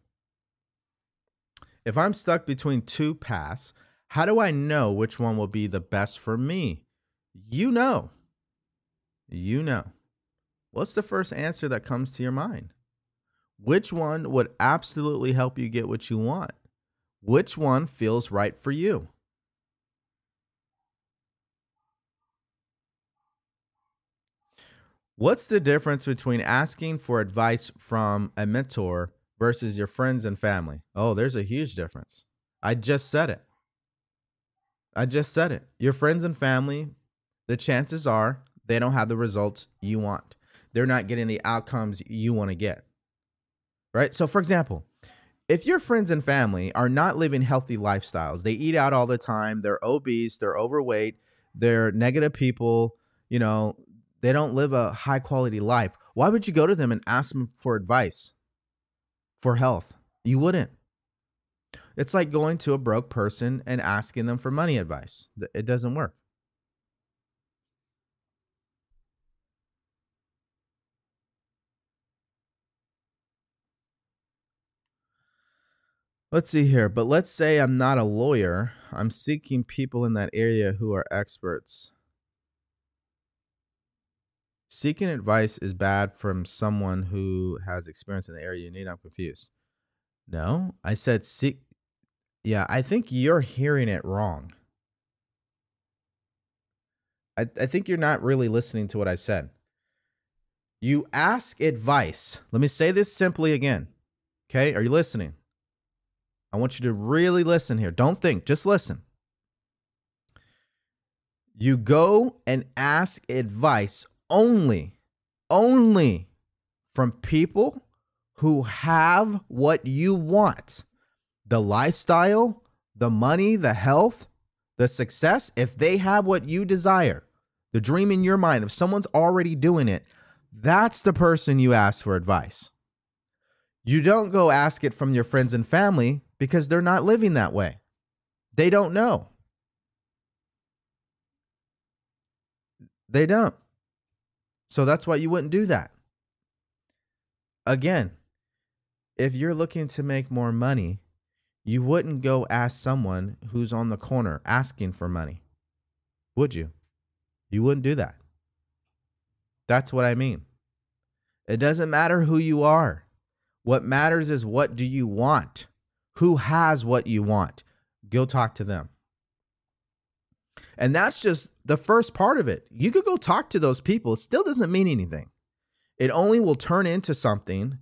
If I'm stuck between two paths, how do I know which one will be the best for me? You know. You know. What's the first answer that comes to your mind? Which one would absolutely help you get what you want? Which one feels right for you? What's the difference between asking for advice from a mentor versus your friends and family? Oh, there's a huge difference. I just said it. I just said it. Your friends and family, the chances are they don't have the results you want. They're not getting the outcomes you want to get. Right? So, for example, if your friends and family are not living healthy lifestyles, they eat out all the time, they're obese, they're overweight, they're negative people, you know, they don't live a high quality life. Why would you go to them and ask them for advice for health? You wouldn't. It's like going to a broke person and asking them for money advice. It doesn't work. Let's see here. But let's say I'm not a lawyer. I'm seeking people in that area who are experts. Seeking advice is bad from someone who has experience in the area you need. I'm confused. No, I said seek. Yeah, I think you're hearing it wrong. I, I think you're not really listening to what I said. You ask advice. Let me say this simply again. Okay. Are you listening? I want you to really listen here. Don't think, just listen. You go and ask advice only, only from people who have what you want the lifestyle, the money, the health, the success. If they have what you desire, the dream in your mind, if someone's already doing it, that's the person you ask for advice. You don't go ask it from your friends and family because they're not living that way. They don't know. They don't. So that's why you wouldn't do that. Again, if you're looking to make more money, you wouldn't go ask someone who's on the corner asking for money. Would you? You wouldn't do that. That's what I mean. It doesn't matter who you are. What matters is what do you want? Who has what you want? Go talk to them. And that's just the first part of it. You could go talk to those people. It still doesn't mean anything. It only will turn into something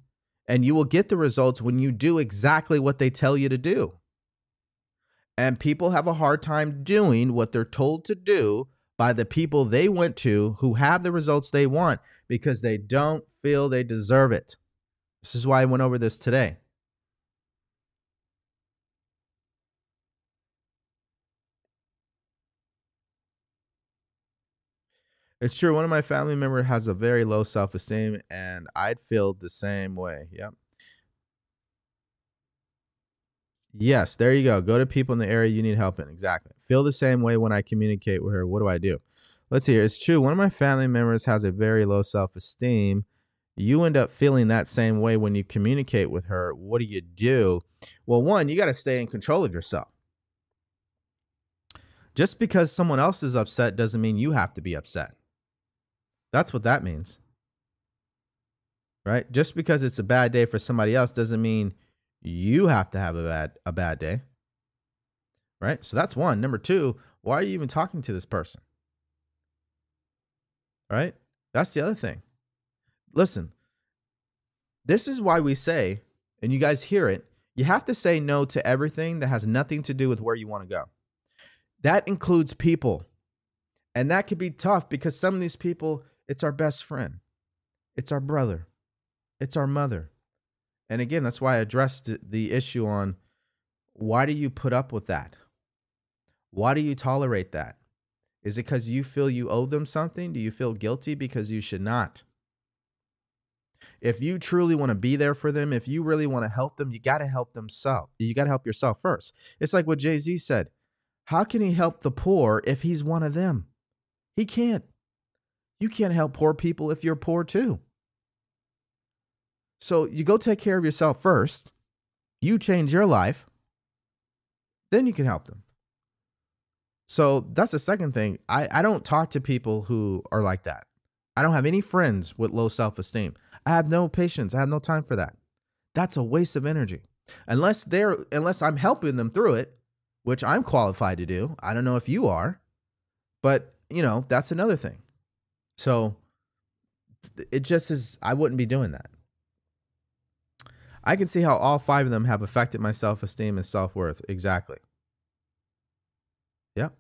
and you will get the results when you do exactly what they tell you to do. And people have a hard time doing what they're told to do by the people they went to who have the results they want because they don't feel they deserve it. This is why I went over this today. It's true. One of my family members has a very low self esteem, and I'd feel the same way. Yep. Yes, there you go. Go to people in the area you need help in. Exactly. Feel the same way when I communicate with her. What do I do? Let's here. It's true. One of my family members has a very low self esteem. You end up feeling that same way when you communicate with her. What do you do? Well, one, you got to stay in control of yourself. Just because someone else is upset doesn't mean you have to be upset. That's what that means. Right? Just because it's a bad day for somebody else doesn't mean you have to have a bad a bad day. Right? So that's one. Number 2, why are you even talking to this person? Right? That's the other thing. Listen. This is why we say and you guys hear it, you have to say no to everything that has nothing to do with where you want to go. That includes people. And that could be tough because some of these people it's our best friend. It's our brother. It's our mother. And again, that's why I addressed the issue on why do you put up with that? Why do you tolerate that? Is it because you feel you owe them something? Do you feel guilty because you should not? If you truly want to be there for them, if you really want to help them, you got to help themselves. You got to help yourself first. It's like what Jay Z said How can he help the poor if he's one of them? He can't. You can't help poor people if you're poor too. So you go take care of yourself first. You change your life. Then you can help them. So that's the second thing. I, I don't talk to people who are like that. I don't have any friends with low self esteem. I have no patience. I have no time for that. That's a waste of energy. Unless they're unless I'm helping them through it, which I'm qualified to do. I don't know if you are, but you know, that's another thing. So it just is, I wouldn't be doing that. I can see how all five of them have affected my self esteem and self worth. Exactly. Yep.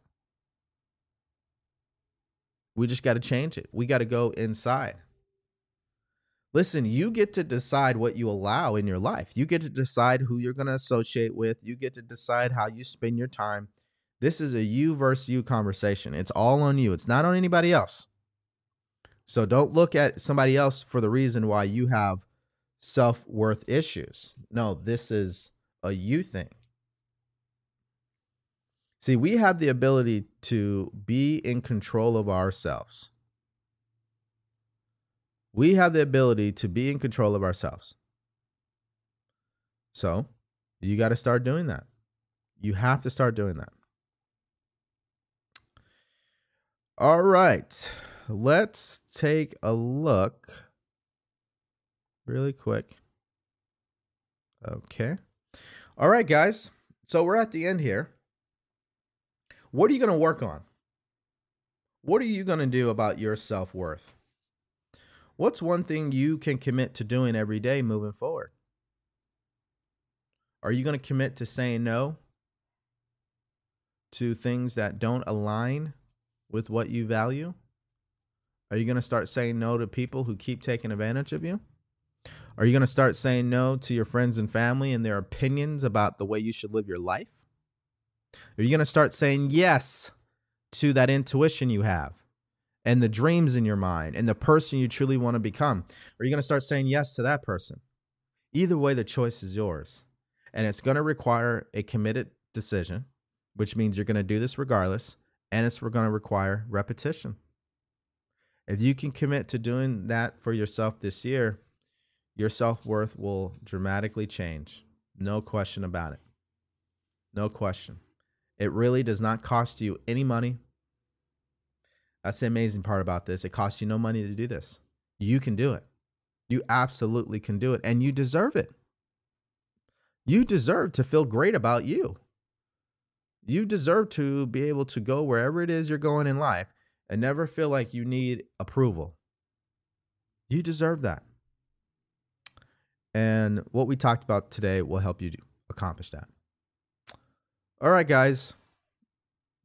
We just got to change it. We got to go inside. Listen, you get to decide what you allow in your life. You get to decide who you're going to associate with. You get to decide how you spend your time. This is a you versus you conversation. It's all on you, it's not on anybody else. So don't look at somebody else for the reason why you have self worth issues. No, this is a you thing. See, we have the ability to be in control of ourselves. We have the ability to be in control of ourselves. So you got to start doing that. You have to start doing that. All right let's take a look really quick. Okay. All right, guys. So we're at the end here. What are you going to work on? What are you going to do about your self worth? What's one thing you can commit to doing every day moving forward? Are you going to commit to saying no to things that don't align with what you value? Are you going to start saying no to people who keep taking advantage of you? Are you going to start saying no to your friends and family and their opinions about the way you should live your life? Are you going to start saying yes to that intuition you have and the dreams in your mind and the person you truly want to become? Are you going to start saying yes to that person? Either way, the choice is yours. And it's going to require a committed decision, which means you're going to do this regardless. And it's going to require repetition. If you can commit to doing that for yourself this year, your self worth will dramatically change. No question about it. No question. It really does not cost you any money. That's the amazing part about this. It costs you no money to do this. You can do it. You absolutely can do it, and you deserve it. You deserve to feel great about you. You deserve to be able to go wherever it is you're going in life and never feel like you need approval. You deserve that. And what we talked about today will help you accomplish that. All right, guys.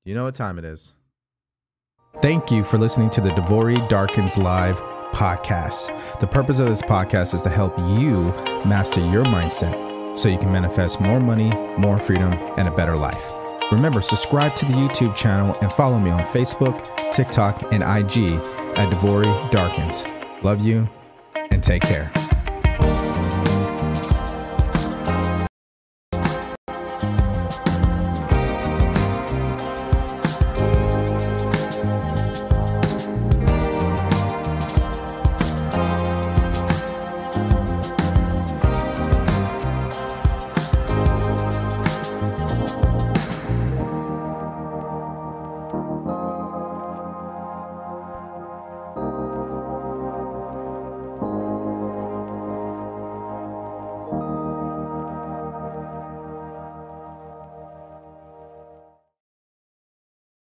You know what time it is. Thank you for listening to the DeVory Darkins Live podcast. The purpose of this podcast is to help you master your mindset so you can manifest more money, more freedom, and a better life. Remember, subscribe to the YouTube channel and follow me on Facebook, TikTok, and IG at DeVory Darkins. Love you and take care.